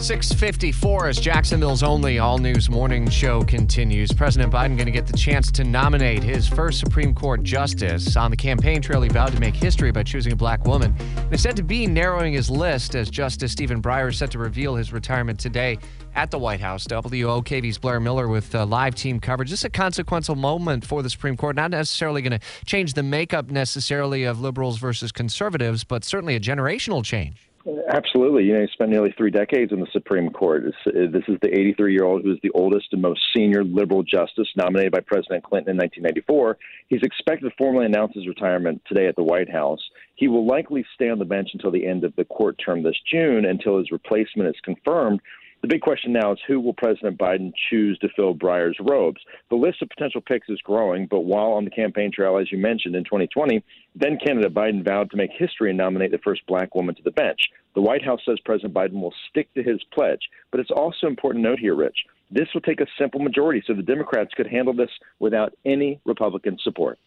654 as Jacksonville's only all news morning show continues. President Biden going to get the chance to nominate his first Supreme Court justice. On the campaign trail, he vowed to make history by choosing a black woman. And is said to be narrowing his list as Justice Stephen Breyer is set to reveal his retirement today at the White House. WOKV's Blair Miller with uh, live team coverage. This is a consequential moment for the Supreme Court, not necessarily going to change the makeup necessarily of liberals versus conservatives, but certainly a generational change. Absolutely. You know, he spent nearly three decades in the Supreme Court. Uh, this is the 83 year old who is the oldest and most senior liberal justice nominated by President Clinton in 1994. He's expected to formally announce his retirement today at the White House. He will likely stay on the bench until the end of the court term this June until his replacement is confirmed. The big question now is who will President Biden choose to fill Breyer's robes? The list of potential picks is growing, but while on the campaign trail, as you mentioned, in 2020, then candidate Biden vowed to make history and nominate the first black woman to the bench. The White House says President Biden will stick to his pledge, but it's also important to note here, Rich, this will take a simple majority, so the Democrats could handle this without any Republican support.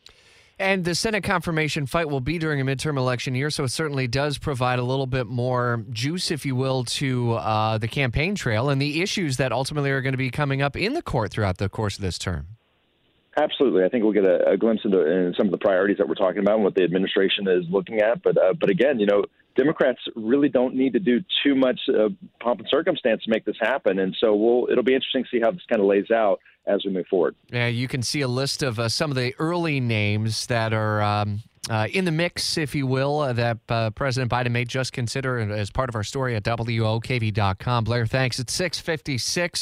And the Senate confirmation fight will be during a midterm election year, so it certainly does provide a little bit more juice, if you will, to uh, the campaign trail and the issues that ultimately are going to be coming up in the court throughout the course of this term. Absolutely, I think we'll get a, a glimpse into in some of the priorities that we're talking about and what the administration is looking at. But uh, but again, you know, Democrats really don't need to do too much uh, pomp and circumstance to make this happen, and so we'll it'll be interesting to see how this kind of lays out as we move forward. Yeah, you can see a list of uh, some of the early names that are um, uh, in the mix, if you will, uh, that uh, President Biden may just consider as part of our story at WOKV.com. Blair, thanks. It's 656.